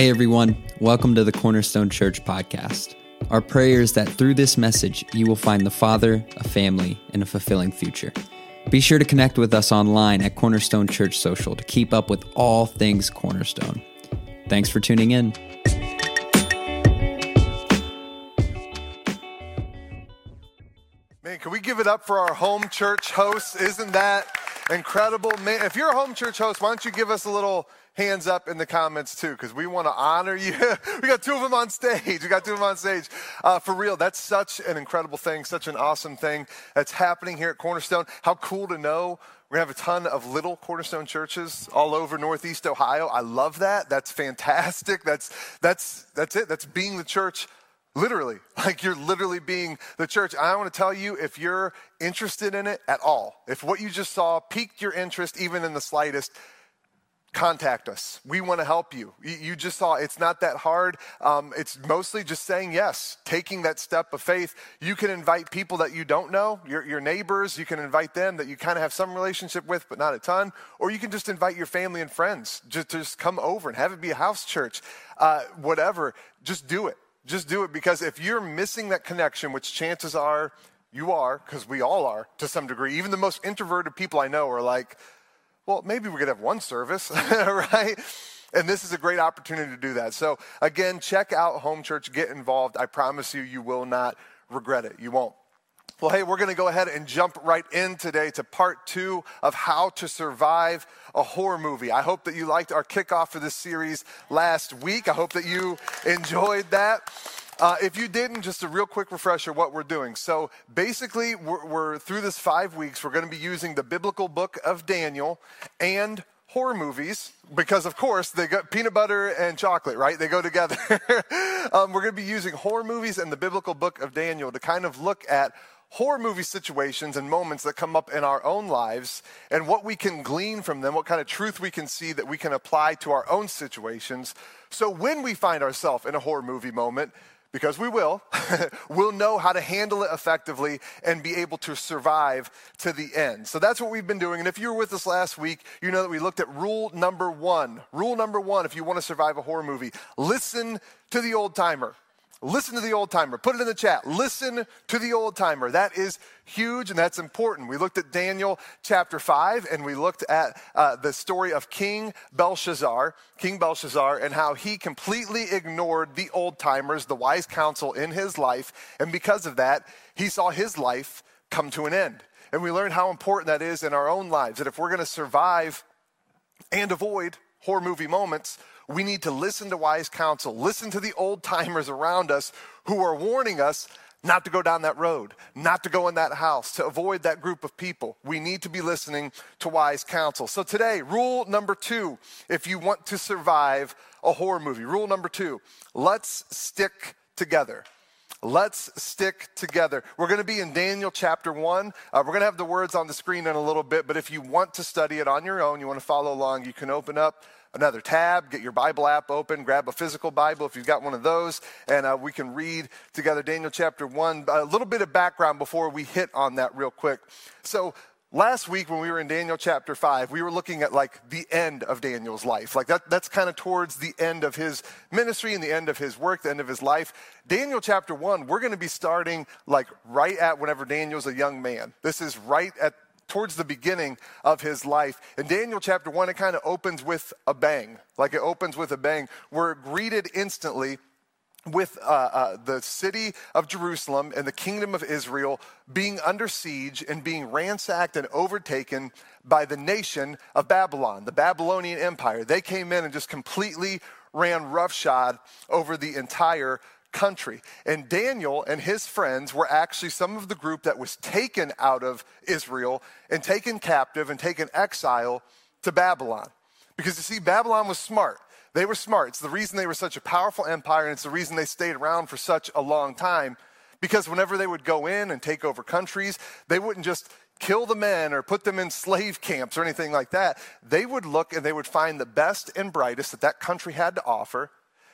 Hey everyone, welcome to the Cornerstone Church podcast. Our prayer is that through this message, you will find the Father, a family, and a fulfilling future. Be sure to connect with us online at Cornerstone Church Social to keep up with all things Cornerstone. Thanks for tuning in. Man, can we give it up for our home church hosts? Isn't that incredible? Man, if you're a home church host, why don't you give us a little hands up in the comments too, because we want to honor you. we got two of them on stage. We got two of them on stage. Uh, for real, that's such an incredible thing, such an awesome thing that's happening here at Cornerstone. How cool to know we're going to have a ton of little Cornerstone churches all over Northeast Ohio. I love that. That's fantastic. That's, that's, that's it. That's being the church literally. Like you're literally being the church. I want to tell you if you're interested in it at all, if what you just saw piqued your interest even in the slightest, contact us. We want to help you. You just saw it's not that hard. Um, it's mostly just saying yes, taking that step of faith. You can invite people that you don't know, your, your neighbors, you can invite them that you kind of have some relationship with, but not a ton. Or you can just invite your family and friends just, just come over and have it be a house church. Uh, whatever, just do it. Just do it because if you're missing that connection, which chances are you are, because we all are to some degree, even the most introverted people I know are like, well, maybe we could have one service, right? And this is a great opportunity to do that. So, again, check out Home Church, get involved. I promise you, you will not regret it. You won't. Well, hey, we're going to go ahead and jump right in today to part two of how to survive a horror movie. I hope that you liked our kickoff for this series last week. I hope that you enjoyed that. Uh, if you didn't, just a real quick refresher what we're doing. So basically, we're, we're through this five weeks, we're going to be using the biblical book of Daniel and horror movies because of course they got peanut butter and chocolate right they go together um, we're going to be using horror movies and the biblical book of daniel to kind of look at horror movie situations and moments that come up in our own lives and what we can glean from them what kind of truth we can see that we can apply to our own situations so when we find ourselves in a horror movie moment because we will, we'll know how to handle it effectively and be able to survive to the end. So that's what we've been doing. And if you were with us last week, you know that we looked at rule number one. Rule number one, if you want to survive a horror movie, listen to the old timer. Listen to the old timer. Put it in the chat. Listen to the old timer. That is huge and that's important. We looked at Daniel chapter 5 and we looked at uh, the story of King Belshazzar, King Belshazzar, and how he completely ignored the old timers, the wise counsel in his life. And because of that, he saw his life come to an end. And we learned how important that is in our own lives. That if we're going to survive and avoid horror movie moments, we need to listen to wise counsel, listen to the old timers around us who are warning us not to go down that road, not to go in that house, to avoid that group of people. We need to be listening to wise counsel. So, today, rule number two if you want to survive a horror movie, rule number two let's stick together. Let's stick together. We're going to be in Daniel chapter 1. Uh, we're going to have the words on the screen in a little bit, but if you want to study it on your own, you want to follow along, you can open up another tab, get your Bible app open, grab a physical Bible if you've got one of those, and uh, we can read together Daniel chapter 1. A little bit of background before we hit on that real quick. So, last week when we were in Daniel chapter 5, we were looking at like the end of Daniel's life. Like that, that's kind of towards the end of his ministry and the end of his work, the end of his life. Daniel chapter 1, we're going to be starting like right at whenever Daniel's a young man. This is right at towards the beginning of his life. In Daniel chapter 1, it kind of opens with a bang. Like it opens with a bang. We're greeted instantly with uh, uh, the city of Jerusalem and the kingdom of Israel being under siege and being ransacked and overtaken by the nation of Babylon, the Babylonian Empire. They came in and just completely ran roughshod over the entire country. And Daniel and his friends were actually some of the group that was taken out of Israel and taken captive and taken exile to Babylon. Because you see, Babylon was smart. They were smart. It's the reason they were such a powerful empire, and it's the reason they stayed around for such a long time. Because whenever they would go in and take over countries, they wouldn't just kill the men or put them in slave camps or anything like that. They would look and they would find the best and brightest that that country had to offer.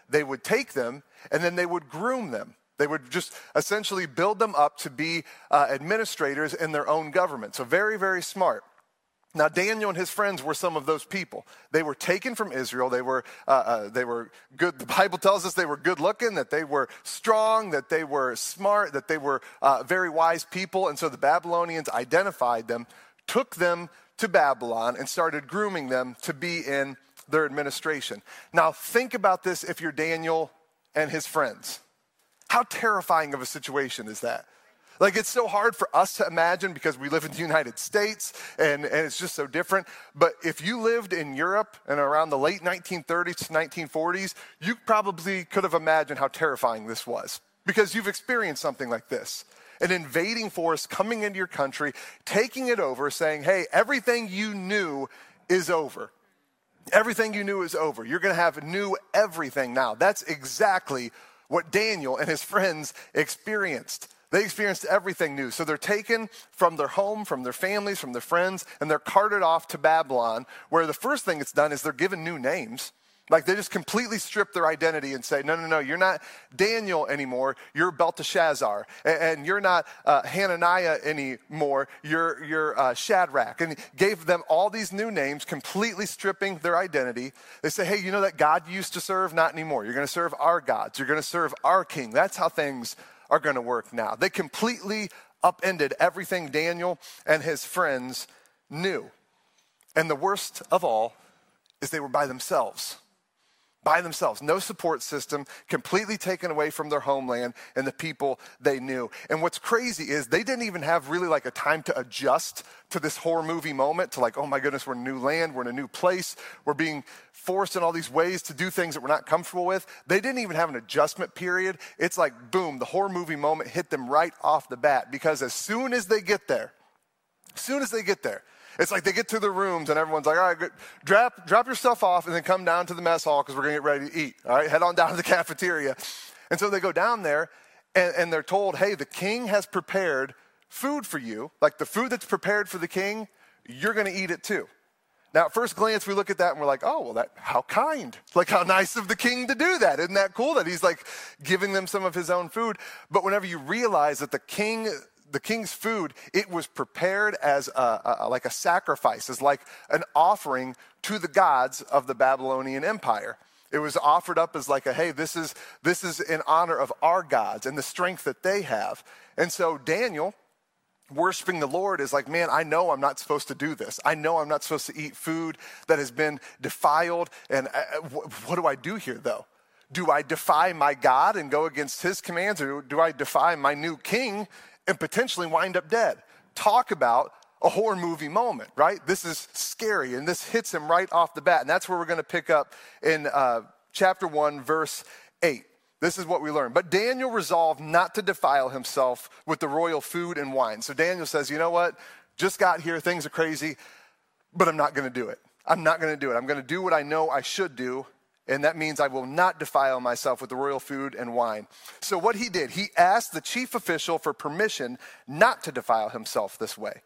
They would take them and then they would groom them. They would just essentially build them up to be uh, administrators in their own government. So, very, very smart. Now, Daniel and his friends were some of those people. They were taken from Israel. They were, uh, uh, they were good. The Bible tells us they were good looking, that they were strong, that they were smart, that they were uh, very wise people. And so the Babylonians identified them, took them to Babylon, and started grooming them to be in their administration. Now, think about this if you're Daniel and his friends. How terrifying of a situation is that? Like, it's so hard for us to imagine because we live in the United States and, and it's just so different. But if you lived in Europe and around the late 1930s to 1940s, you probably could have imagined how terrifying this was because you've experienced something like this an invading force coming into your country, taking it over, saying, hey, everything you knew is over. Everything you knew is over. You're going to have new everything now. That's exactly what Daniel and his friends experienced. They experienced everything new. So they're taken from their home, from their families, from their friends, and they're carted off to Babylon, where the first thing it's done is they're given new names. Like they just completely strip their identity and say, no, no, no, you're not Daniel anymore. You're Belteshazzar. And, and you're not uh, Hananiah anymore. You're, you're uh, Shadrach. And gave them all these new names, completely stripping their identity. They say, hey, you know that God used to serve? Not anymore. You're going to serve our gods. You're going to serve our king. That's how things are going to work now. They completely upended everything Daniel and his friends knew. And the worst of all is they were by themselves by themselves, no support system, completely taken away from their homeland and the people they knew. And what's crazy is they didn't even have really like a time to adjust to this horror movie moment to like, oh my goodness, we're in a new land, we're in a new place, we're being forced in all these ways to do things that we're not comfortable with. They didn't even have an adjustment period. It's like, boom, the horror movie moment hit them right off the bat because as soon as they get there, as soon as they get there, it's like they get to the rooms and everyone's like, all right, drop, drop your stuff off and then come down to the mess hall because we're going to get ready to eat. All right, head on down to the cafeteria. And so they go down there and, and they're told, hey, the king has prepared food for you. Like the food that's prepared for the king, you're going to eat it too. Now, at first glance, we look at that and we're like, oh, well, that, how kind. Like, how nice of the king to do that. Isn't that cool that he's like giving them some of his own food? But whenever you realize that the king the king's food, it was prepared as a, a, like a sacrifice, as like an offering to the gods of the Babylonian Empire. It was offered up as like a, hey, this is, this is in honor of our gods and the strength that they have. And so Daniel, worshiping the Lord is like, man, I know I'm not supposed to do this. I know I'm not supposed to eat food that has been defiled. And uh, uh, what do I do here, though? Do I defy my God and go against his commands, or do I defy my new king and potentially wind up dead. Talk about a horror movie moment, right? This is scary, and this hits him right off the bat. And that's where we're going to pick up in uh, chapter 1, verse 8. This is what we learn. But Daniel resolved not to defile himself with the royal food and wine. So Daniel says, You know what? Just got here, things are crazy, but I'm not going to do it. I'm not going to do it. I'm going to do what I know I should do, and that means I will not defile myself with the royal food and wine. So, what he did, he asked the chief official for permission not to defile himself this way.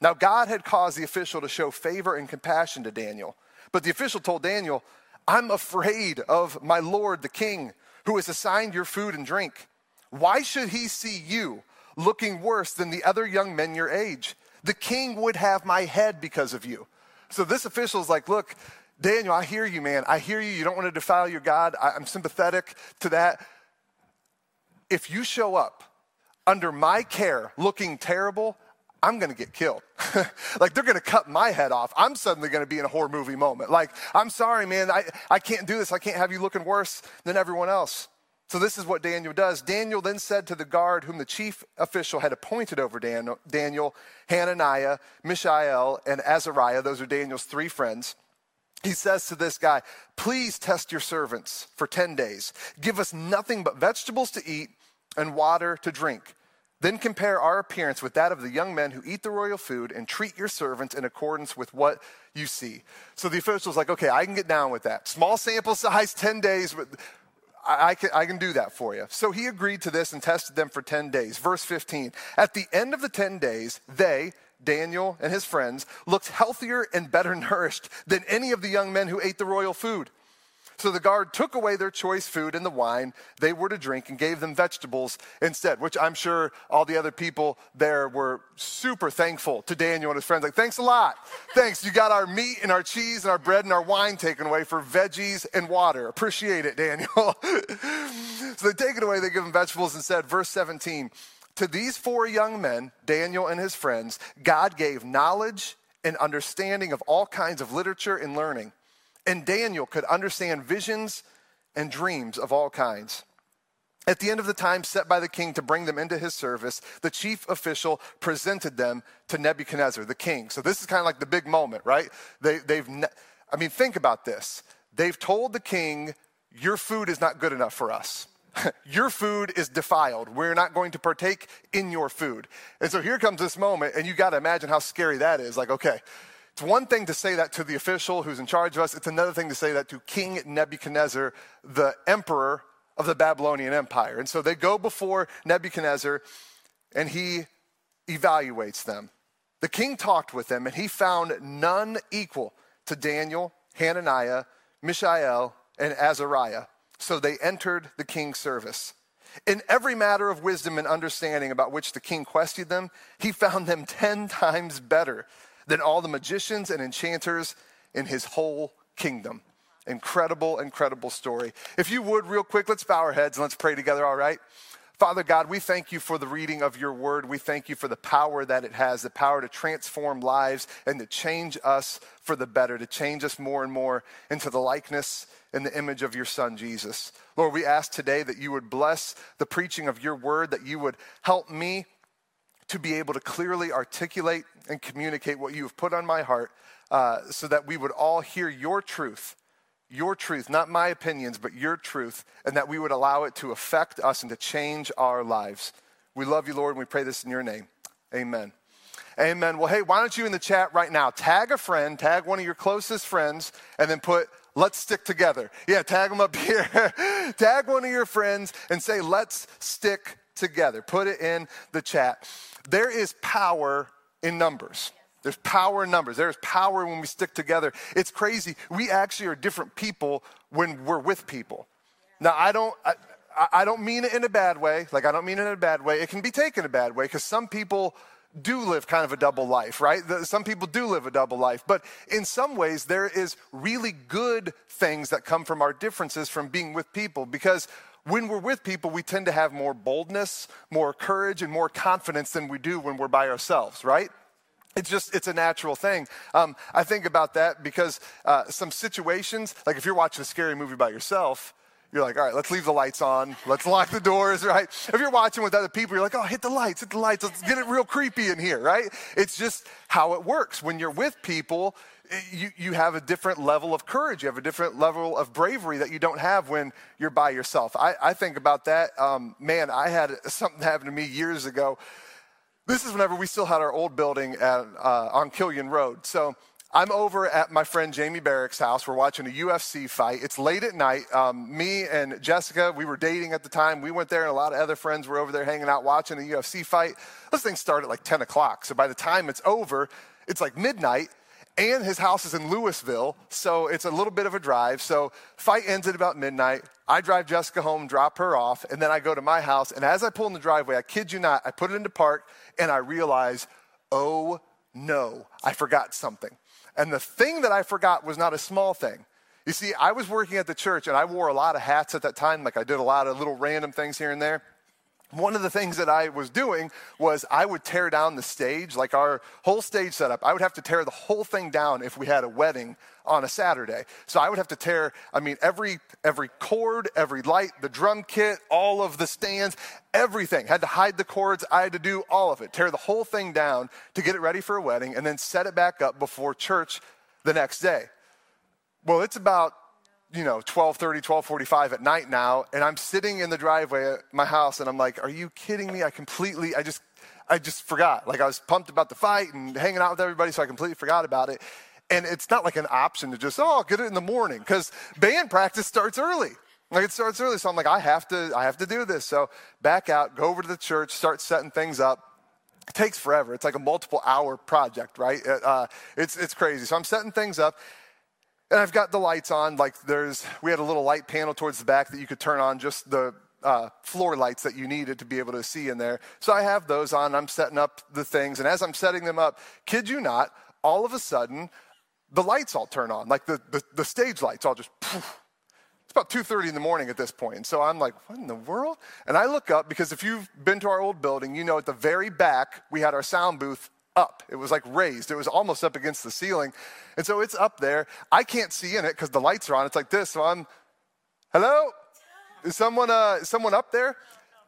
Now, God had caused the official to show favor and compassion to Daniel, but the official told Daniel, I'm afraid of my lord, the king, who has assigned your food and drink. Why should he see you looking worse than the other young men your age? The king would have my head because of you. So, this official is like, Look, Daniel, I hear you, man. I hear you. You don't want to defile your God. I'm sympathetic to that. If you show up under my care looking terrible, I'm to get killed. like they're to cut my head off. I'm suddenly to be in a horror movie moment. Like, I'm sorry, man. I, I can't do this. I can't have you looking worse than everyone else. So, this is what Daniel does. Daniel then said to the guard whom the chief official had appointed over Daniel, Daniel Hananiah, Mishael, and Azariah, those are Daniel's three friends he says to this guy, Please test your servants for 10 days. Give us nothing but vegetables to eat and water to drink. Then compare our appearance with that of the young men who eat the royal food and treat your servants in accordance with what you see. So the official's like, Okay, I can get down with that. Small sample size, 10 days, but I, can, I can do that for you. So he agreed to this and tested them for 10 days. Verse 15 At the end of the 10 days, they, Daniel and his friends, looked healthier and better nourished than any of the young men who ate the royal food. So the guard took away their choice food and the wine they were to drink and gave them vegetables instead, which I'm sure all the other people there were super thankful to Daniel and his friends. Like, thanks a lot. Thanks. You got our meat and our cheese and our bread and our wine taken away for veggies and water. Appreciate it, Daniel. so they take it away, they give them vegetables instead. Verse 17 To these four young men, Daniel and his friends, God gave knowledge and understanding of all kinds of literature and learning. And Daniel could understand visions and dreams of all kinds. At the end of the time set by the king to bring them into his service, the chief official presented them to Nebuchadnezzar, the king. So this is kind of like the big moment, right? They, they've, I mean, think about this. They've told the king, Your food is not good enough for us. your food is defiled. We're not going to partake in your food. And so here comes this moment, and you got to imagine how scary that is. Like, okay, it's one thing to say that to the official who's in charge of us, it's another thing to say that to King Nebuchadnezzar, the emperor of the Babylonian Empire. And so they go before Nebuchadnezzar, and he evaluates them. The king talked with them, and he found none equal to Daniel, Hananiah, Mishael, and Azariah. So they entered the king's service. In every matter of wisdom and understanding about which the king questioned them, he found them 10 times better than all the magicians and enchanters in his whole kingdom. Incredible, incredible story. If you would, real quick, let's bow our heads and let's pray together, all right? Father God, we thank you for the reading of your word. We thank you for the power that it has, the power to transform lives and to change us for the better, to change us more and more into the likeness and the image of your son, Jesus. Lord, we ask today that you would bless the preaching of your word, that you would help me to be able to clearly articulate and communicate what you have put on my heart uh, so that we would all hear your truth, your truth, not my opinions, but your truth, and that we would allow it to affect us and to change our lives. We love you, Lord, and we pray this in your name. Amen. Amen. Well, hey, why don't you in the chat right now tag a friend, tag one of your closest friends, and then put let's stick together. Yeah, tag them up here. tag one of your friends and say, let's stick together. Put it in the chat. There is power in numbers. There's power in numbers. There's power when we stick together. It's crazy. We actually are different people when we're with people. Now, I don't. I, I don't mean it in a bad way. Like, I don't mean it in a bad way. It can be taken a bad way because some people do live kind of a double life, right? Some people do live a double life. But in some ways, there is really good things that come from our differences from being with people because when we're with people, we tend to have more boldness, more courage, and more confidence than we do when we're by ourselves, right? It's just, it's a natural thing. Um, I think about that because uh, some situations, like if you're watching a scary movie by yourself, you're like, all right, let's leave the lights on. Let's lock the doors, right? If you're watching with other people, you're like, oh, hit the lights, hit the lights. Let's get it real creepy in here, right? It's just how it works. When you're with people, you, you have a different level of courage. You have a different level of bravery that you don't have when you're by yourself. I, I think about that. Um, man, I had something happen to me years ago. This is whenever we still had our old building at, uh, on Killian Road. So I'm over at my friend Jamie Barrick's house. We're watching a UFC fight. It's late at night. Um, me and Jessica, we were dating at the time. We went there, and a lot of other friends were over there hanging out watching a UFC fight. This thing started at like 10 o'clock. So by the time it's over, it's like midnight and his house is in Louisville, so it's a little bit of a drive. So fight ends at about midnight. I drive Jessica home, drop her off, and then I go to my house. And as I pull in the driveway, I kid you not, I put it into park, and I realize, oh no, I forgot something. And the thing that I forgot was not a small thing. You see, I was working at the church, and I wore a lot of hats at that time. Like I did a lot of little random things here and there one of the things that I was doing was I would tear down the stage, like our whole stage setup. I would have to tear the whole thing down if we had a wedding on a Saturday. So I would have to tear, I mean, every every cord, every light, the drum kit, all of the stands, everything. Had to hide the cords. I had to do all of it. Tear the whole thing down to get it ready for a wedding and then set it back up before church the next day. Well, it's about you know 12.30 12.45 at night now and i'm sitting in the driveway at my house and i'm like are you kidding me? I completely i just i just forgot. Like i was pumped about the fight and hanging out with everybody so i completely forgot about it. And it's not like an option to just oh I'll get it in the morning because band practice starts early. Like it starts early so i'm like i have to i have to do this. So back out go over to the church start setting things up. It takes forever. It's like a multiple hour project right? Uh, it's, it's crazy. So i'm setting things up And I've got the lights on. Like there's, we had a little light panel towards the back that you could turn on just the uh, floor lights that you needed to be able to see in there. So I have those on. I'm setting up the things. And as I'm setting them up, kid you not, all of a sudden, the lights all turn on. Like the, the, the stage lights all just poof. It's about 2.30 in the morning at this point. And so I'm like, what in the world? And I look up because if you've been to our old building, you know at the very back, we had our sound booth up. It was like raised. It was almost up against the ceiling. And so it's up there. I can't see in it because the lights are on. It's like this. So I'm, hello? Is someone, uh, someone up there?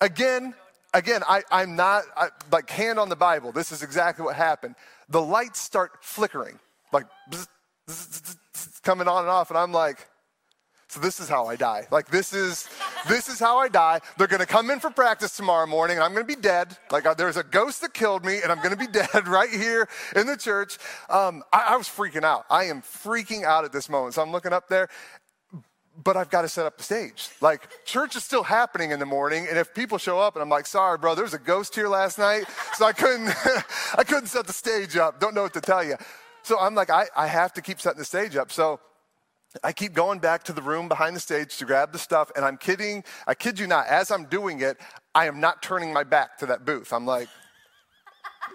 Again, again, I, I'm not, I, like, hand on the Bible. This is exactly what happened. The lights start flickering, like, bzz, bzz, bzz, coming on and off. And I'm like, so this is how I die. Like this is this is how I die. They're to come in for practice tomorrow morning and I'm to be dead. Like uh, there's a ghost that killed me and I'm to be dead right here in the church. Um, I, I was freaking out. I am freaking out at this moment. So I'm looking up there but I've got to set up the stage. Like, church is still happening in the morning, and if people show up and I'm like, sorry, bro, there was a ghost here last night, so I couldn't, I couldn't set the stage up. Don't know what to tell you. So I'm like, I, I have to keep setting the stage up. So I keep going back to the room behind the stage to grab the stuff, and I'm kidding, I kid you not, as I'm doing it, I am not turning my back to that booth. I'm like,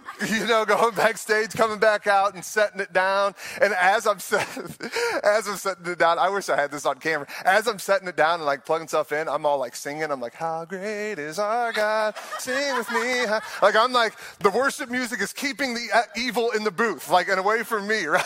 you know, going backstage, coming back out and setting it down. And as I'm set, as I'm setting it down, I wish I had this on camera. As I'm setting it down and like plugging stuff in, I'm all like singing. I'm like, "How great is our God? Sing with me." Like I'm like the worship music is keeping the uh, evil in the booth, like and away from me, right?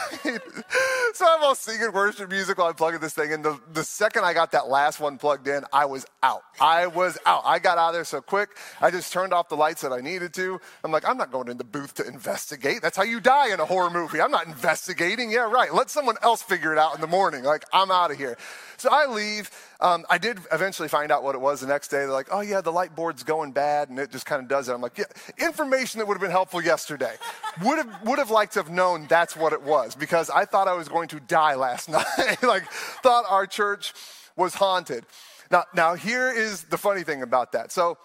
so I'm all singing worship music while I'm plugging this thing. And the, the second I got that last one plugged in, I was out. I was out. I got out of there so quick. I just turned off the lights that I needed to. I'm like, I'm not going in the booth to investigate. That's how you die in a horror movie. I'm not investigating. Yeah, right. Let someone else figure it out in the morning. Like, I'm out of here. So I leave. Um, I did eventually find out what it was the next day. They're like, oh, yeah, the light board's going bad, and it just kind of does it. I'm like, yeah, information that would have been helpful yesterday. would have, would have liked to have known that's what it was because I thought I was going to die last night. like, thought our church was haunted. Now, now, here is the funny thing about that. So,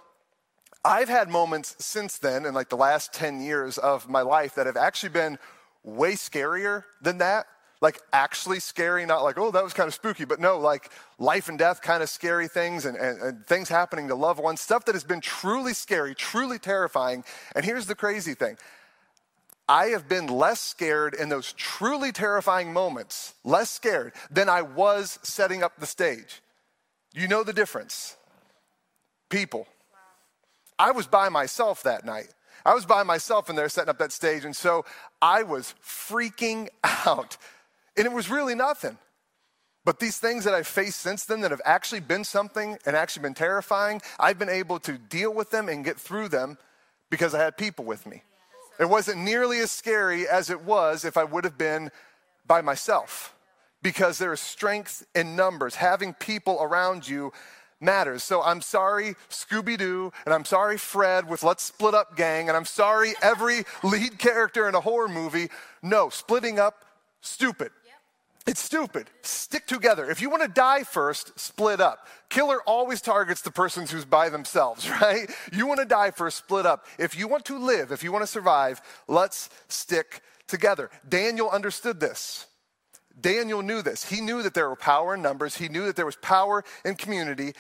I've had moments since then, in like the last 10 years of my life, that have actually been way scarier than that. Like actually scary, not like, oh, that was kind of spooky, but no, like life and death kind of scary things and, and, and things happening to loved ones, stuff that has been truly scary, truly terrifying. And here's the crazy thing I have been less scared in those truly terrifying moments, less scared than I was setting up the stage. You know the difference. People. I was by myself that night. I was by myself in there setting up that stage, and so I was freaking out. And it was really nothing. But these things that I've faced since then that have actually been something and actually been terrifying, I've been able to deal with them and get through them because I had people with me. It wasn't nearly as scary as it was if I would have been by myself because there is strength in numbers. Having people around you matters. So I'm sorry, Scooby Doo, and I'm sorry, Fred with Let's Split Up Gang, and I'm sorry, every lead character in a horror movie. No, splitting up, stupid. It's stupid. Stick together. If you want to die first, split up. Killer always targets the person who's by themselves, right? You want to die first, split up. If you want to live, if you want to survive, let's stick together. Daniel understood this. Daniel knew this. He knew that there were power in numbers, he knew that there was power in community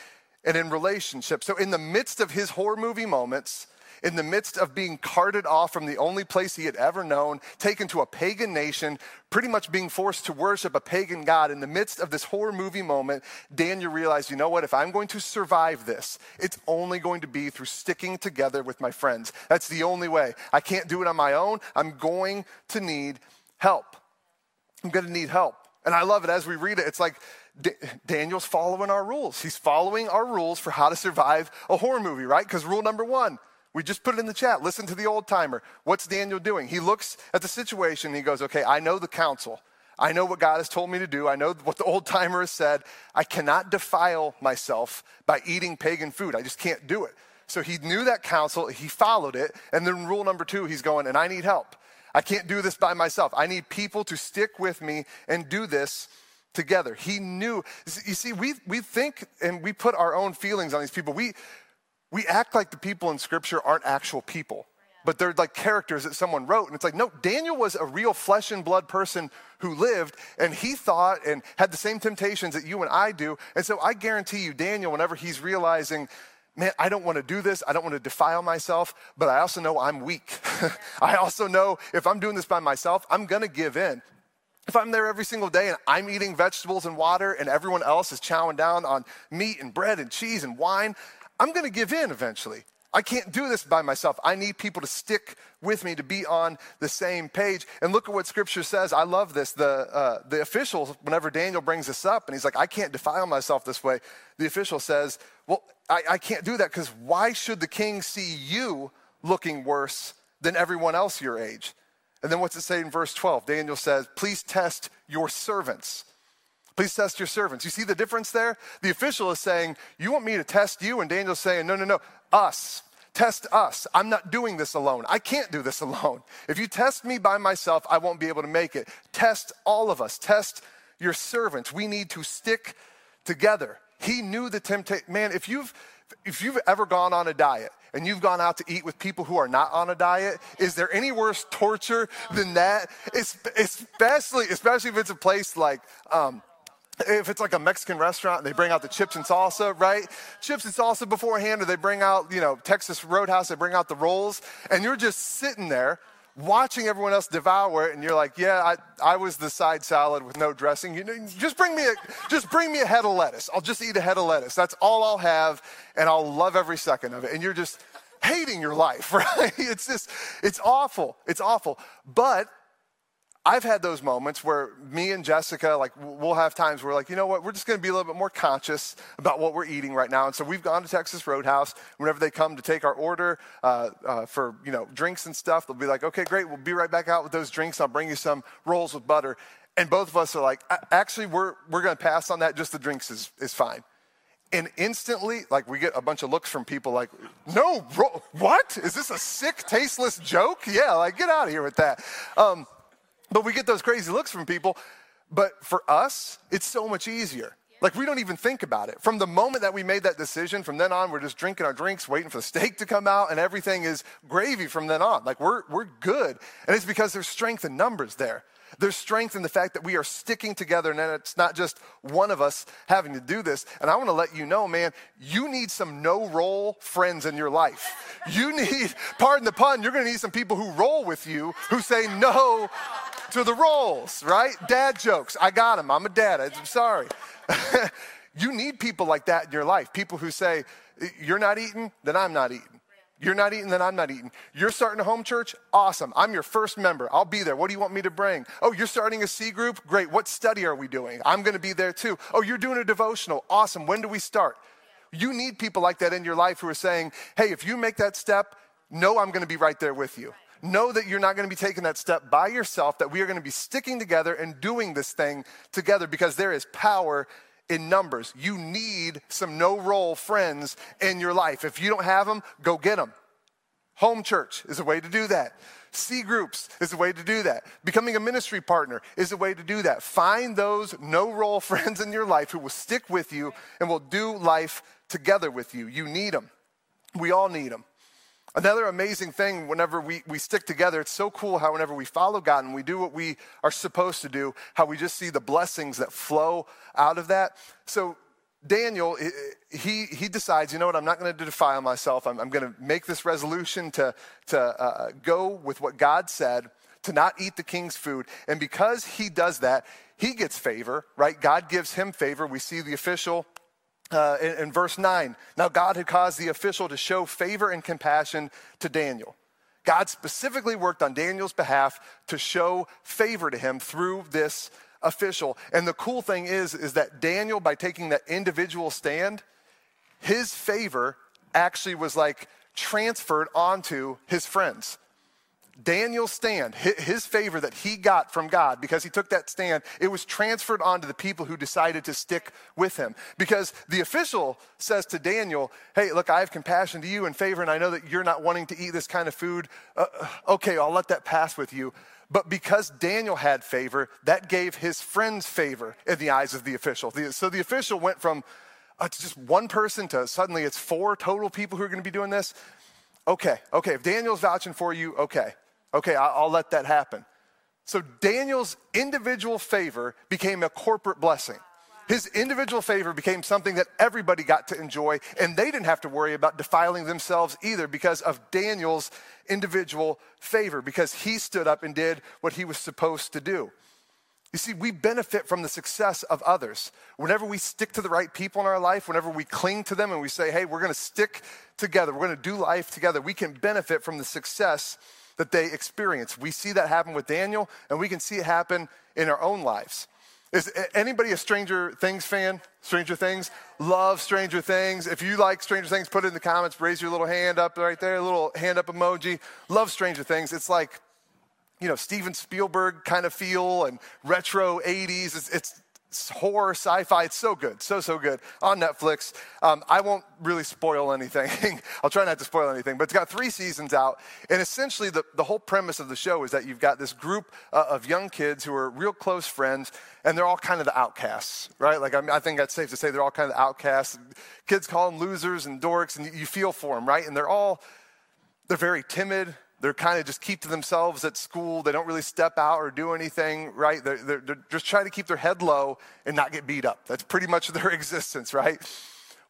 and in relationships. So, in the midst of his horror movie moments, in the midst of being carted off from the only place he had ever known, taken to a pagan nation, pretty much being forced to worship a pagan god, in the midst of this horror movie moment, Daniel realized, you know what, if I'm going to survive this, it's only going to be through sticking together with my friends. That's the only way. I can't do it on my own. I'm going to need help. I'm going to need help. And I love it as we read it. It's like D- Daniel's following our rules. He's following our rules for how to survive a horror movie, right? Because rule number one, we just put it in the chat. Listen to the old timer. What's Daniel doing? He looks at the situation and he goes, okay, I know the counsel. I know what God has told me to do. I know what the old timer has said. I cannot defile myself by eating pagan food. I just can't do it. So he knew that counsel, he followed it. And then rule number two, he's going, and I need help. I can't do this by myself. I need people to stick with me and do this together. He knew. You see, we, we think and we put our own feelings on these people. We, we act like the people in Scripture aren't actual people. but they're like characters that someone wrote. And it's like, no, Daniel was a real flesh and blood person who lived, and he thought and had the same temptations that you and I do. And so I guarantee you, Daniel, whenever he's realizing, man, I don't want to do this. I don't want to defile myself, but I also know I'm weak. I also know if I'm doing this by myself, I'm going to give in. If I'm there every single day and I'm eating vegetables and water and everyone else is chowing down on meat and bread and cheese and wine, I'm going to give in eventually. I can't do this by myself. I need people to stick with me to be on the same page. And look at what scripture says. I love this. The, uh, the official, whenever Daniel brings this up and he's like, I can't defile myself this way, the official says, Well, I, I can't do that because why should the king see you looking worse than everyone else your age? And then what's it say in verse 12? Daniel says, Please test your servants. Please test your servants. You see the difference there? The official is saying, You want me to test you? And Daniel's saying, No, no, no, us. Test us. I'm not doing this alone. I can't do this alone. If you test me by myself, I won't be able to make it. Test all of us. Test your servants. We need to stick together. He knew the temptation. Man, if you've if you've ever gone on a diet and you've gone out to eat with people who are not on a diet, is there any worse torture than that? It's, especially, especially if it's a place like um, if it's like a Mexican restaurant and they bring out the chips and salsa, right? Chips and salsa beforehand, or they bring out, you know, Texas Roadhouse, they bring out the rolls, and you're just sitting there watching everyone else devour it, and you're like, yeah, I, I was the side salad with no dressing. You know, just bring me a just bring me a head of lettuce. I'll just eat a head of lettuce. That's all I'll have, and I'll love every second of it. And you're just hating your life, right? It's just, it's awful. It's awful. But I've had those moments where me and Jessica, like, we'll have times where, like, you know what, we're just going to be a little bit more conscious about what we're eating right now. And so we've gone to Texas Roadhouse. Whenever they come to take our order uh, uh, for, you know, drinks and stuff, they'll be like, okay, great, we'll be right back out with those drinks. I'll bring you some rolls with butter. And both of us are like, actually, we're, we're going to pass on that. Just the drinks is, is fine. And instantly, like, we get a bunch of looks from people like, no, bro, what? Is this a sick, tasteless joke? Yeah, like, get out of here with that. Um, but we get those crazy looks from people. But for us, it's so much easier. Like we don't even think about it. From the moment that we made that decision, from then on, we're just drinking our drinks, waiting for the steak to come out, and everything is gravy from then on. Like we're, we're good. And it's because there's strength in numbers there. There's strength in the fact that we are sticking together and it's not just one of us having to do this. And I want to let you know, man, you need some no roll friends in your life. You need, pardon the pun, you're going to need some people who roll with you who say no to the rolls, right? Dad jokes. I got them. I'm a dad. I'm sorry. you need people like that in your life. People who say, You're not eating, then I'm not eating. You're not eating, then I'm not eating. You're starting a home church? Awesome. I'm your first member. I'll be there. What do you want me to bring? Oh, you're starting a C group? Great. What study are we doing? I'm going to be there too. Oh, you're doing a devotional? Awesome. When do we start? You need people like that in your life who are saying, hey, if you make that step, know I'm going to be right there with you. Know that you're not going to be taking that step by yourself, that we are going to be sticking together and doing this thing together because there is power in numbers. You need some no roll friends in your life. If you don't have them, go get them. Home church is a way to do that. C groups is a way to do that. Becoming a ministry partner is a way to do that. Find those no roll friends in your life who will stick with you and will do life together with you. You need them. We all need them. Another amazing thing whenever we, we stick together, it's so cool how whenever we follow God and we do what we are supposed to do, how we just see the blessings that flow out of that. So Daniel, he, he decides, you know what, I'm not going to defile myself. I'm, I'm going to make this resolution to, to uh, go with what God said, to not eat the king's food. And because he does that, he gets favor, right? God gives him favor. We see the official uh, in, in verse 9. Now, God had caused the official to show favor and compassion to Daniel. God specifically worked on Daniel's behalf to show favor to him through this official. And the cool thing is, is that Daniel, by taking that individual stand, his favor actually was like transferred onto his friends. Daniel's stand, his favor that he got from God because he took that stand, it was transferred onto the people who decided to stick with him. Because the official says to Daniel, Hey, look, I have compassion to you and favor, and I know that you're not wanting to eat this kind of food. Uh, okay, I'll let that pass with you. But because Daniel had favor, that gave his friends favor in the eyes of the official. So the official went from uh, just one person to suddenly it's four total people who are going to be doing this. Okay, okay, if Daniel's vouching for you, okay, okay, I'll, let that happen. So Daniel's individual favor became a corporate blessing. His individual favor became something that everybody got to enjoy, and they didn't have to worry about defiling themselves either because of Daniel's individual favor, because he stood up and did what he was supposed to do. You see, we benefit from the success of others. Whenever we stick to the right people in our life, whenever we cling to them and we say, hey, we're gonna stick together, we're gonna do life together, we can benefit from the success that they experience. We see that happen with Daniel, and we can see it happen in our own lives. Is anybody a Stranger Things fan? Stranger Things? Love Stranger Things. If you like Stranger Things, put it in the comments. Raise your little hand up right there, a little hand up emoji. Love Stranger Things. It's like, you know, Steven Spielberg kind of feel and retro 80s. It's, it's horror, sci fi. It's so good, so, so good on Netflix. Um, I won't really spoil anything. I'll try not to spoil anything, but it's got three seasons out. And essentially, the, the whole premise of the show is that you've got this group uh, of young kids who are real close friends, and they're all kind of the outcasts, right? Like, I, mean, I think that's safe to say they're all kind of the outcasts. Kids call them losers and dorks, and you feel for them, right? And they're all, they're very timid they're kind of just keep to themselves at school. They don't really step out or do anything, right? They're, they're, they're, just trying to keep their head low and not get beat up. That's pretty much their existence, right?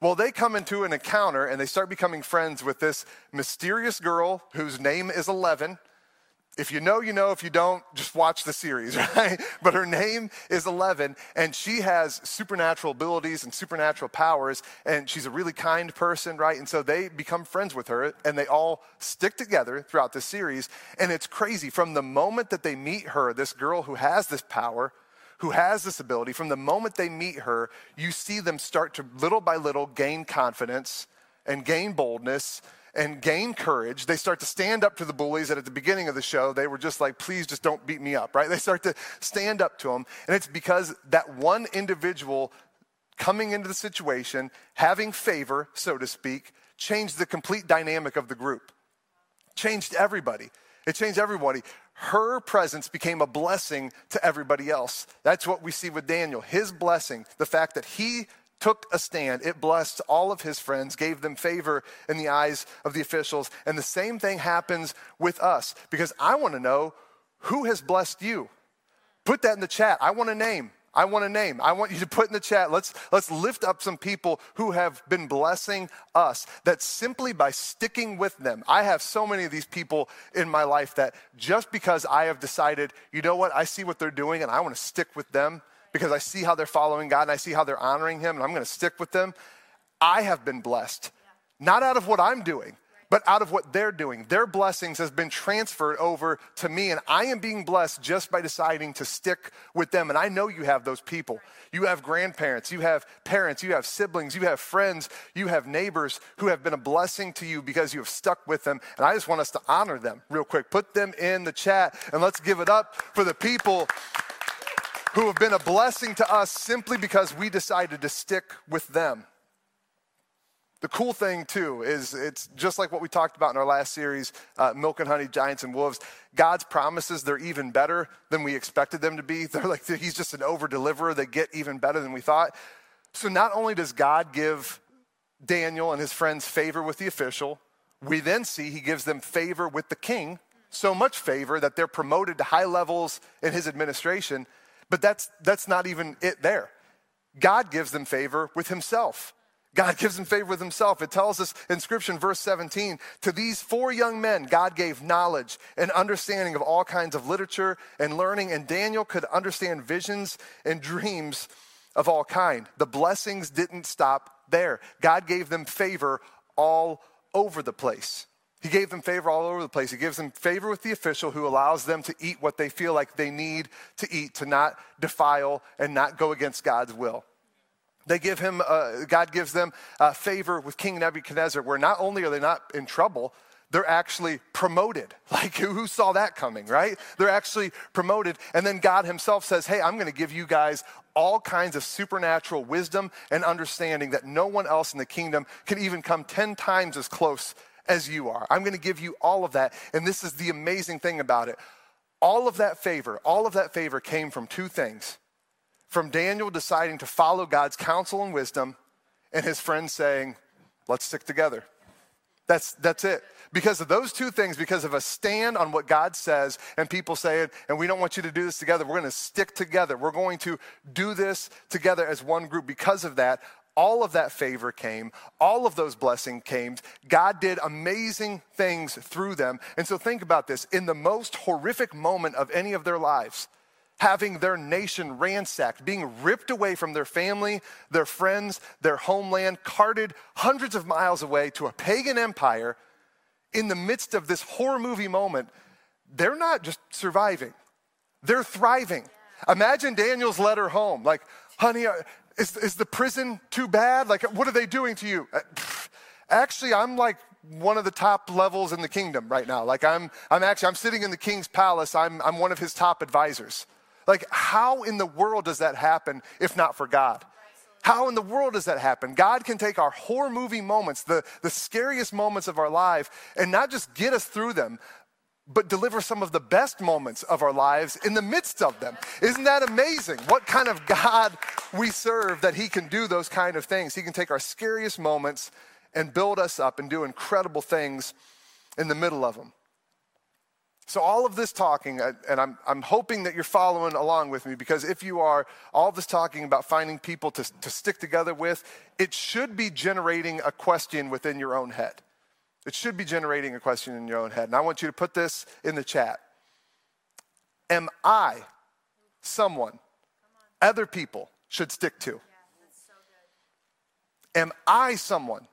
Well, they come into an encounter and they start becoming friends with this mysterious girl whose name is Eleven if you know, you know. If you don't, just watch the series, right? But her name is Eleven, and she has supernatural abilities and supernatural powers, and she's a really kind person, right? And so they become friends with her, and they all stick together throughout the series. And it's crazy. From the moment that they meet her, this girl who has this power, who has this ability, from the moment they meet her, you see them start to little by little gain confidence and gain boldness and gain courage. They start to stand up to the bullies that at the beginning of the show, they were just like, please just don't beat me up, right? They start to stand up to them. And it's because that one individual coming into the situation, having favor, so to speak, changed the complete dynamic of the group, changed everybody. It changed everybody. Her presence became a blessing to everybody else. That's what we see with Daniel. His blessing, the fact that he took a stand. It blessed all of his friends, gave them favor in the eyes of the officials. And the same thing happens with us because I want to know who has blessed you. Put that in the chat. I want a name. I want a name. I want you to put in the chat. Let's, let's lift up some people who have been blessing us that simply by sticking with them. I have so many of these people in my life that just because I have decided, you know what, I see what they're doing and I want to stick with them because I see how they're following God and I see how they're honoring Him and I'm going to stick with them. I have been blessed, not out of what I'm doing, but out of what they're doing. Their blessings has been transferred over to me, and I am being blessed just by deciding to stick with them. And I know you have those people. You have grandparents, you have parents, you have siblings, you have friends, you have neighbors who have been a blessing to you because you have stuck with them. And I just want us to honor them real quick. Put them in the chat, and let's give it up for the people who have been a blessing to us simply because we decided to stick with them. The cool thing, too, is it's just like what we talked about in our last series, uh, Milk and Honey, Giants and Wolves. God's promises, they're even better than we expected them to be. They're like, He's just an over deliverer. They get even better than we thought. So not only does God give Daniel and his friends favor with the official, we then see he gives them favor with the king, so much favor that they're promoted to high levels in his administration. But that's, that's not even it there. God gives them favor with himself. God gives them favor with himself. It tells us in Scripture in verse 17 to these four young men, God gave knowledge and understanding of all kinds of literature and learning, and Daniel could understand visions and dreams of all kind. The blessings didn't stop there. God gave them favor all over the place. He gave them favor all over the place. He gives them favor with the official who allows them to eat what they feel like they need to eat, to not defile and not go against God's will. They give him, uh, God gives them uh, favor with King Nebuchadnezzar, where not only are they not in trouble, they're actually promoted. Like, who saw that coming, right? They're actually promoted. And then God Himself says, Hey, I'm going to give you guys all kinds of supernatural wisdom and understanding that no one else in the kingdom can even come 10 times as close as you are. I'm going to give you all of that. And this is the amazing thing about it. All of that favor, all of that favor came from two things from Daniel deciding to follow God's counsel and wisdom, and his friends saying, Let's stick together. That's, that's it. Because of those two things, because of a stand on what God says, and people say it, and we don't want you to do this together, we're going to stick together. We're going to do this together as one group. Because of that, all of that favor came, all of those blessings came. God did amazing things through them. And so think about this in the most horrific moment of any of their lives, having their nation ransacked, being ripped away from their family, their friends, their homeland, carted hundreds of miles away to a pagan empire in the midst of this horror movie moment, they're not just surviving, they're thriving. Imagine Daniel's letter home, like, honey, is, is the prison too bad? Like, what are they doing to you? Uh, actually, I'm like one of the top levels in the kingdom right now. Like, I'm, I'm actually, I'm sitting in the king's palace. I'm, I'm one of his top advisors. Like, how in the world does that happen if not for God? How in the world does that happen? God can take our horror movie moments, the, the scariest moments of our life, and not just get us through them, but deliver some of the best moments of our lives in the midst of them. Isn't that amazing? What kind of God we serve that He can do those kind of things? He can take our scariest moments and build us up and do incredible things in the middle of them. So, all of this talking, uh, and I'm, I'm hoping that you're following along with me because if you are, all this talking about finding people to, to stick together with, it should be generating a question within your own head. It should be generating a question in your own head. And I want you to put this in the chat Am I someone other people should stick to? Am I someone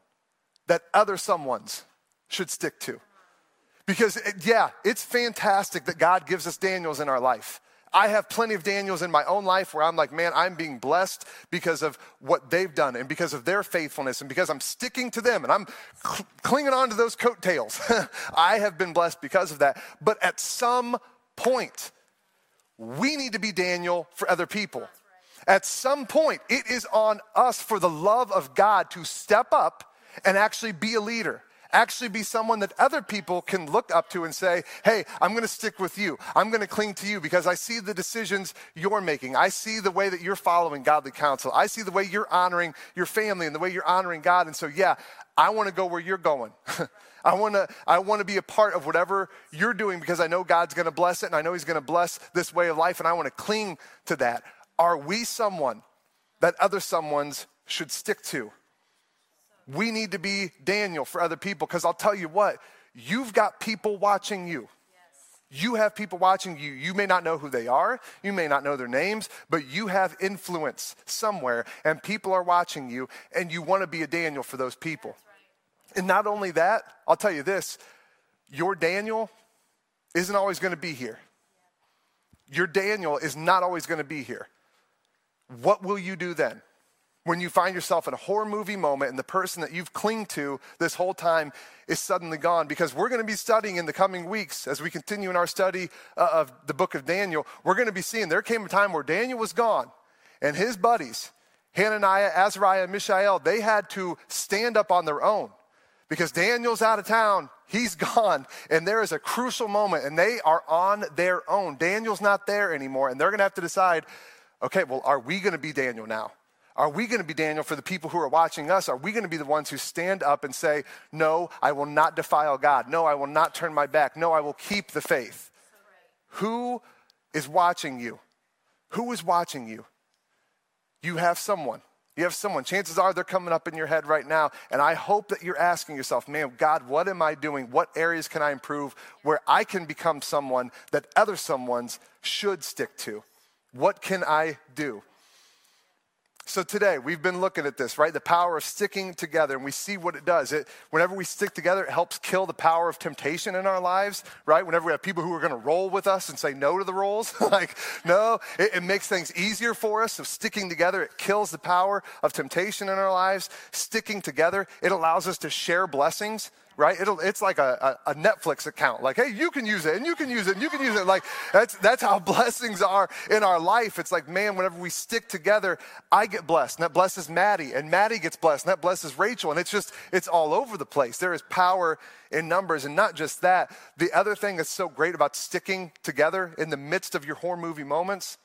that other someones should stick to? Because, yeah, it's fantastic that God gives us Daniels in our life. I have plenty of Daniels in my own life where I'm like, man, I'm being blessed because of what they've done and because of their faithfulness and because I'm sticking to them and I'm cl- clinging on to those coattails. I have been blessed because of that. But at some point, we need to be Daniel for other people. At some point, it is on us for the love of God to step up and actually be a leader actually be someone that other people can look up to and say, hey, I'm going to stick with you. I'm going to cling to you because I see the decisions you're making. I see the way that you're following godly counsel. I see the way you're honoring your family and the way you're honoring God. And so, yeah, I want to go where you're going. I want to I want to be a part of whatever you're doing because I know God's going to bless it and I know he's going to bless this way of life and I want to cling to that. Are we someone that other someone's should stick to? We need to be Daniel for other people because I'll tell you what, you've got people watching you. You have people watching you. You may not know who they are, you may not know their names, but you have influence somewhere, and people are watching you, and you want to be a Daniel for those people. Right. And not only that, I'll tell you this your Daniel isn't always going to be here. Your Daniel is not always going to be here. What will you do then? When you find yourself in a horror movie moment and the person that you've clinged to this whole time is suddenly gone. Because we're going to be studying in the coming weeks as we continue in our study uh, of the book of daniel we're going to be seeing there came a time where daniel was gone and his buddies hananiah azariah mishael they had to stand up on their own. Because daniel's out of town he's gone and there is a crucial moment and they are on their own. Daniel's not there anymore and they're going to have to decide okay well are we going to be daniel now are we going to be Daniel for the people who are watching us? Are we going to be the ones who stand up and say, No, I will not defile God. No, I will not turn my back. No, I will keep the faith. Who is watching you? Who is watching you? You have someone. You have someone. Chances are they're coming up in your head right now. And I hope that you're asking yourself, man, God, what am I doing? What areas can I improve where I can become someone that other someone's should stick to? What can I do? So today we've been looking at this, right? The power of sticking together, and we see what it does. It, whenever we stick together, it helps kill the power of temptation in our lives, right? Whenever we have people who are going to roll with us and say no to the rolls, like no, it, it makes things easier for us. So sticking together, it kills the power of temptation in our lives. Sticking together, it allows us to share blessings right? It'll, it's like a, a, a, Netflix account. Like, hey, you can use it, and you can use it, and you can use it. Like, that's, that's how blessings are in our life. It's like, man, whenever we stick together, I get blessed, and that blesses Maddie, and Maddie gets blessed, and that blesses Rachel. And it's just, it's all over the place. There is power in numbers. And not just that, the other thing that's so great about sticking together in the midst of your horror movie moments,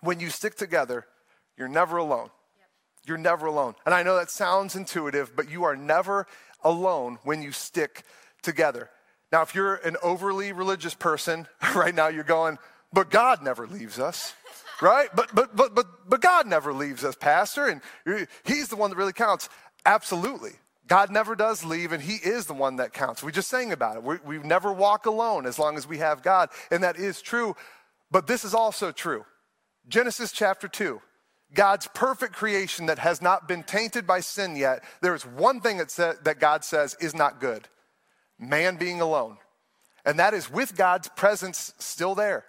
when you stick together, you're never alone. You're never alone. And I know that sounds intuitive, but you are never alone when you stick together. Now, if you're an overly religious person, right now you're going, but God never leaves us. Right? But but but but but God never leaves us, Pastor, and He's the one that really counts. Absolutely. God never does leave, and He is the one that counts. We just sang about it. We, we never walk alone as long as we have God, and that is true. But this is also true. Genesis chapter 2, God's perfect creation that has not been tainted by sin yet, there's one thing that, sa- that God says is not good man being alone. And that is with God's presence still there.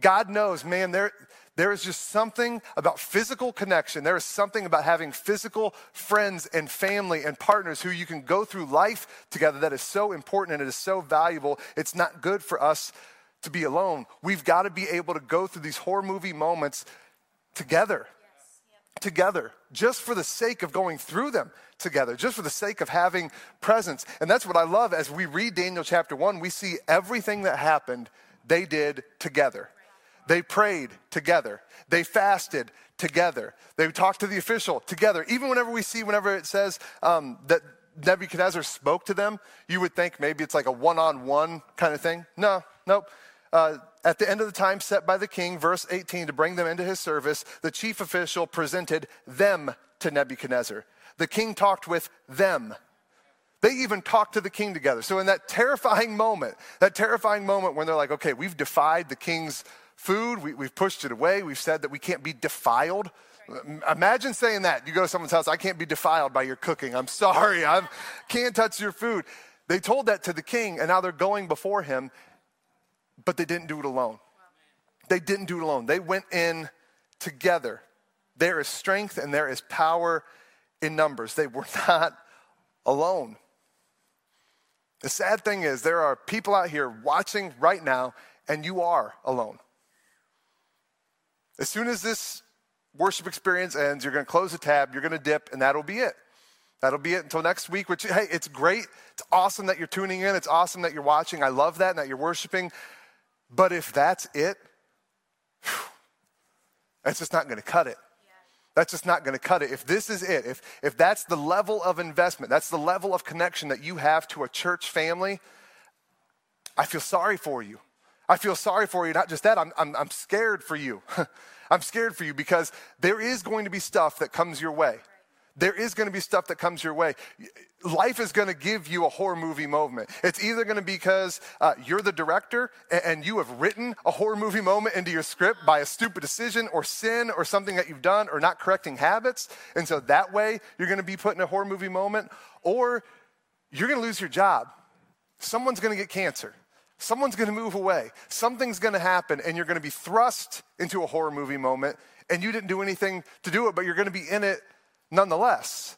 God knows, man, there, there is just something about physical connection. There is something about having physical friends and family and partners who you can go through life together that is so important and it is so valuable. It's not good for us to be alone. We've got to be able to go through these horror movie moments together together just for the sake of going through them together, just for the sake of having presence. And that's what I love as we read Daniel chapter 1, we see everything that happened they did together. They prayed together. They fasted together. They talked to the official together. Even whenever we see, whenever it says um, that Nebuchadnezzar spoke to them, you would think maybe it's like a one on one kind of thing. No, nope. Uh, at the end of the time set by the king, verse 18, to bring them into his service, the chief official presented them to Nebuchadnezzar. The king talked with them. They even talked to the king together. So, in that terrifying moment, that terrifying moment when they're like, okay, we've defied the king's food, we, have pushed it away, we've said that we can't be defiled. Imagine saying that. You go to someone's house, I can't be defiled by your cooking. I'm sorry, I can't touch your food. They told that to the king, and now they're going before him, but they didn't do it alone. They didn't do it alone. They went in together. There is strength and there is power in numbers. They were not alone. The sad thing is, there are people out here watching right now, and you are alone. As soon as this worship experience ends, you're going to close the tab, you're going to dip, and that'll be it. That'll be it until next week, which, hey, it's great. It's awesome that you're tuning in. It's awesome that you're watching. I love that and that you're worshiping. But if that's it, that's just not going to cut it. That's just not going to cut it. If this is it, if, if that's the level of investment, that's the level of connection that you have to a church family, I feel sorry for you. I feel sorry for you. Not just that, I'm, I'm, I'm scared for you. I'm scared for you because there is going to be stuff that comes your way there is going to be stuff that comes your way. Life is going to give you a horror movie moment. It's either going to be because uh, you're the director and, and you have written a horror movie moment into your script by a stupid decision or sin or something that you've done or not correcting habits. And so that way you're going to be put in a horror movie moment, or you're going to lose your job. Someone's going to get cancer. Someone's going to move away. Something's going to happen, and you're going to be thrust into a horror movie moment, and you didn't do anything to do it, but you're going to be in it nonetheless.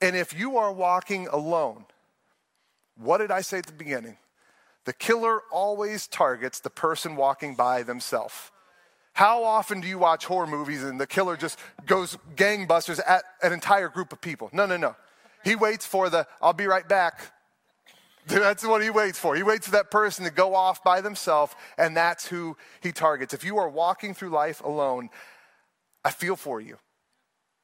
And if you are walking alone, what did I say at the beginning? The killer always targets the person walking by themselves. How often do you watch horror movies and the killer just goes gangbusters at an entire group of people? No, no, no. He waits for the, I'll be right back. That's what he waits for. He waits for that person to go off by themselves, and that's who he targets. If you are walking through life alone, I feel for you.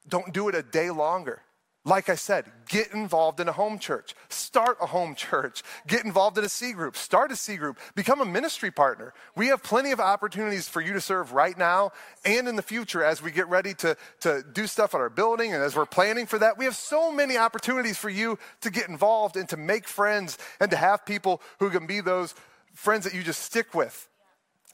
Don't do it a day longer. Like I said, get involved in a home church. Start a home church. Get involved in a C group. Start a C group. Become a ministry partner. We have plenty of opportunities for you to serve right now and in the future as we get ready to, to do stuff at our building and as we're planning for that. We have so many opportunities for you to get involved and to make friends and to have people who can be those friends that you just stick with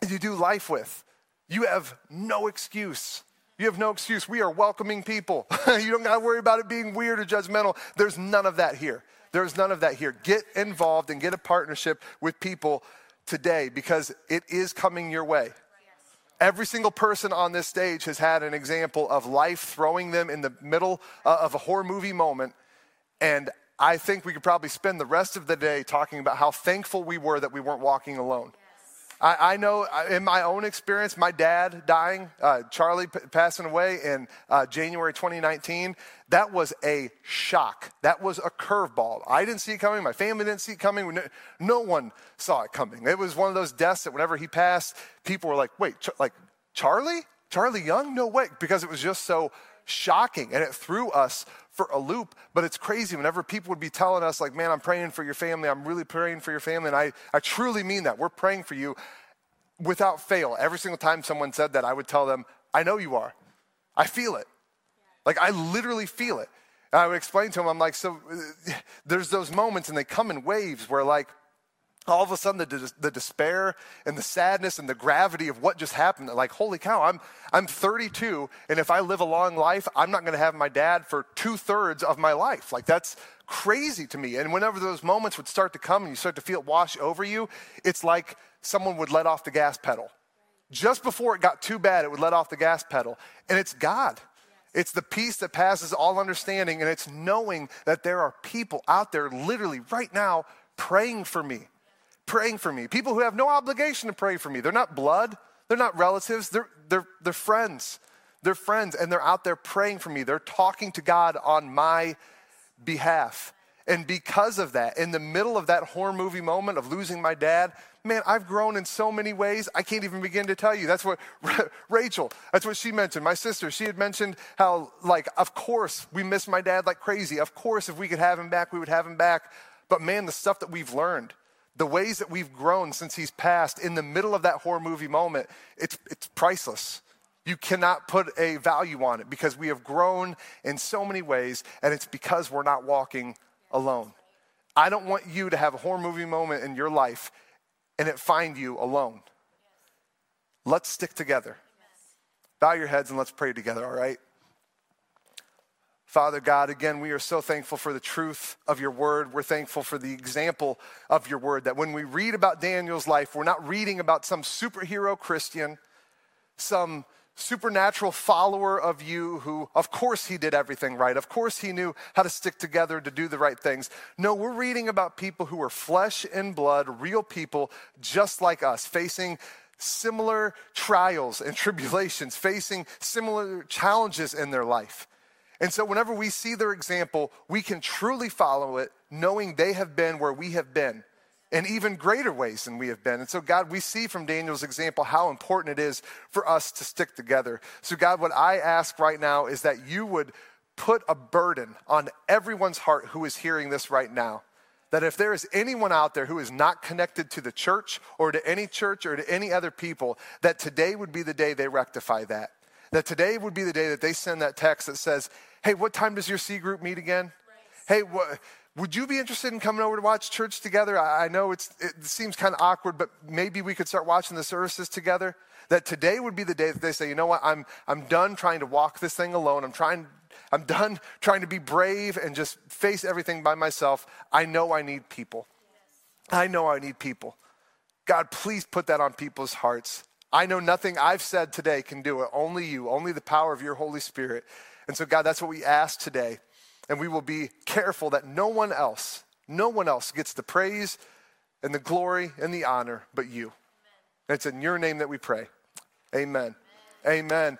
and you do life with. You have no excuse you have no excuse. We are welcoming people. you don't got to worry about it being weird or judgmental. There's none of that here. There's none of that here. Get involved and get a partnership with people today because it is coming your way. Every single person on this stage has had an example of life throwing them in the middle uh, of a horror movie moment. And I think we could probably spend the rest of the day talking about how thankful we were that we weren't walking alone. I, I, know in my own experience, my dad dying, uh, Charlie p- passing away in uh, January 2019, that was a shock. That was a curveball. I didn't see it coming. My family didn't see it coming. No, no one saw it coming. It was one of those deaths that whenever he passed, people were like, wait, ch- like Charlie? Charlie Young? No way, because it was just so shocking and it threw us for a loop. But it's crazy whenever people would be telling us, like, man, I'm praying for your family. I'm really praying for your family. And I, I truly mean that. We're praying for you without fail. Every single time someone said that, I would tell them, I know you are. I feel it. Like, I literally feel it. And I would explain to them, I'm like, so uh, there's those moments and they come in waves where, like, all of a sudden the, the despair and the sadness and the gravity of what just happened like holy cow i'm i'm 32 and if i live a long life i'm not going to have my dad for two-thirds of my life. Like that's crazy to me. And whenever those moments would start to come and you start to feel it wash over you it's like someone would let off the gas pedal. Just before it got too bad it would let off the gas pedal. And it's god. It's the peace that passes all understanding, and it's knowing that there are people out there literally right now praying for me praying for me. People who have no obligation to pray for me. They're not blood, they're not relatives, they're, they're, they're friends. They're friends, and they're out there praying for me. They're talking to God on my behalf. And because of that, in the middle of that horror movie moment of losing my dad, man, I've grown in so many ways, I can't even begin to tell you. That's what Rachel, that's what she mentioned. My sister, she had mentioned how, like, of course, we miss my dad like crazy. Of course, if we could have him back, we would have him back. But man, the stuff that we've learned, the ways that we've grown since he's passed in the middle of that horror movie moment, it's, it's priceless. You cannot put a value on it because we have grown in so many ways, and it's because we're not walking alone. I don't want you to have a horror movie moment in your life and it find you alone. Let's stick together. Bow your heads and let's pray together, all right? Father God, again, we are so thankful for the truth of your word. We're thankful for the example of your word. That when we read about Daniel's life, we're not reading about some superhero Christian, some supernatural follower of you who, of course, he did everything right. Of course, he knew how to stick together to do the right things. No, we're reading about people who are flesh and blood, real people just like us, facing similar trials and tribulations, facing similar challenges in their life. And so, whenever we see their example, we can truly follow it, knowing they have been where we have been in even greater ways than we have been. And so, God, we see from Daniel's example how important it is for us to stick together. So, God, what I ask right now is that you would put a burden on everyone's heart who is hearing this right now. That if there is anyone out there who is not connected to the church or to any church or to any other people, that today would be the day they rectify that. That today would be the day that they send that text that says, Hey, what time does your C group meet again? Right. Hey, what, would you be interested in coming over to watch church together? I, know it seems kind of awkward, but maybe we could start watching the services together. That today would be the day that they say, you know what, I'm, I'm done trying to walk this thing alone. I'm trying, I'm done trying to be brave and just face everything by myself. I know I need people. Yes. I know I need people. God, please put that on people's hearts. I know nothing I've said today can do it. Only you, only the power of your Holy Spirit. And so, God, that's what we ask today. And we will be careful that no one else, no one else gets the praise and the glory and the honor but you. And it's in your name that we pray. Amen. Amen. Amen.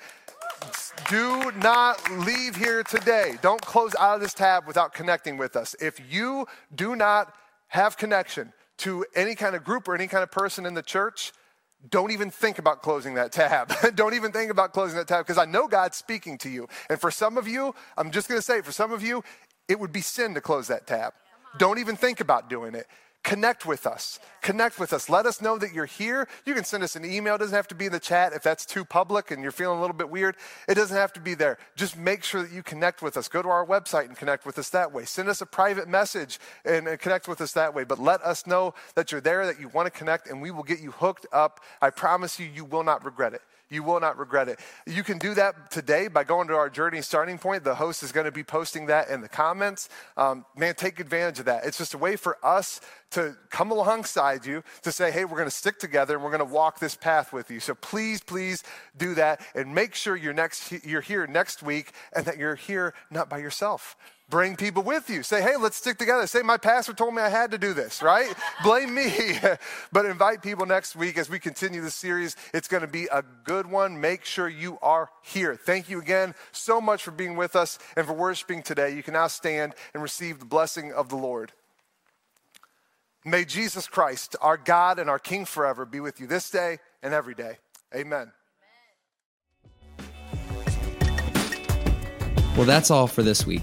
Do not leave here today. Don't close out of this tab without connecting with us. If you do not have connection to any kind of group or any kind of person in the church, don't even think about closing that tab. don't even think about closing that tab because I know God's speaking to you. And for some of you, I'm just going to say, for some of you, it would be sin to close that tab. Don't even think about doing it connect with us. Connect with us. Let us know that you're here. You can send us an email. It doesn't have to be in the chat if that's too public and you're feeling a little bit weird. It doesn't have to be there. Just make sure that you connect with us. Go to our website and connect with us that way. Send us a private message and, and connect with us that way. But let us know that you're there, that you want to connect, and we will get you hooked up. I promise you, you will not regret it. You will not regret it. You can do that today by going to our journey starting point. The host is going to be posting that in the comments. Um, man, take advantage of that. It's just a way for us to come alongside you to say, hey, we're going to stick together and we're going to walk this path with you. So please, please do that and make sure you're, next, you're here next week and that you're here not by yourself. Bring people with you. Say, hey, let's stick together. Say, my pastor told me I had to do this, right? Blame me. but invite people next week as we continue the series. It's going to be a good one. Make sure you are here. Thank you again so much for being with us and for worshiping today. You can now stand and receive the blessing of the Lord. May Jesus Christ, our God and our King forever, be with you this day and every day. Amen. Well, that's all for this week.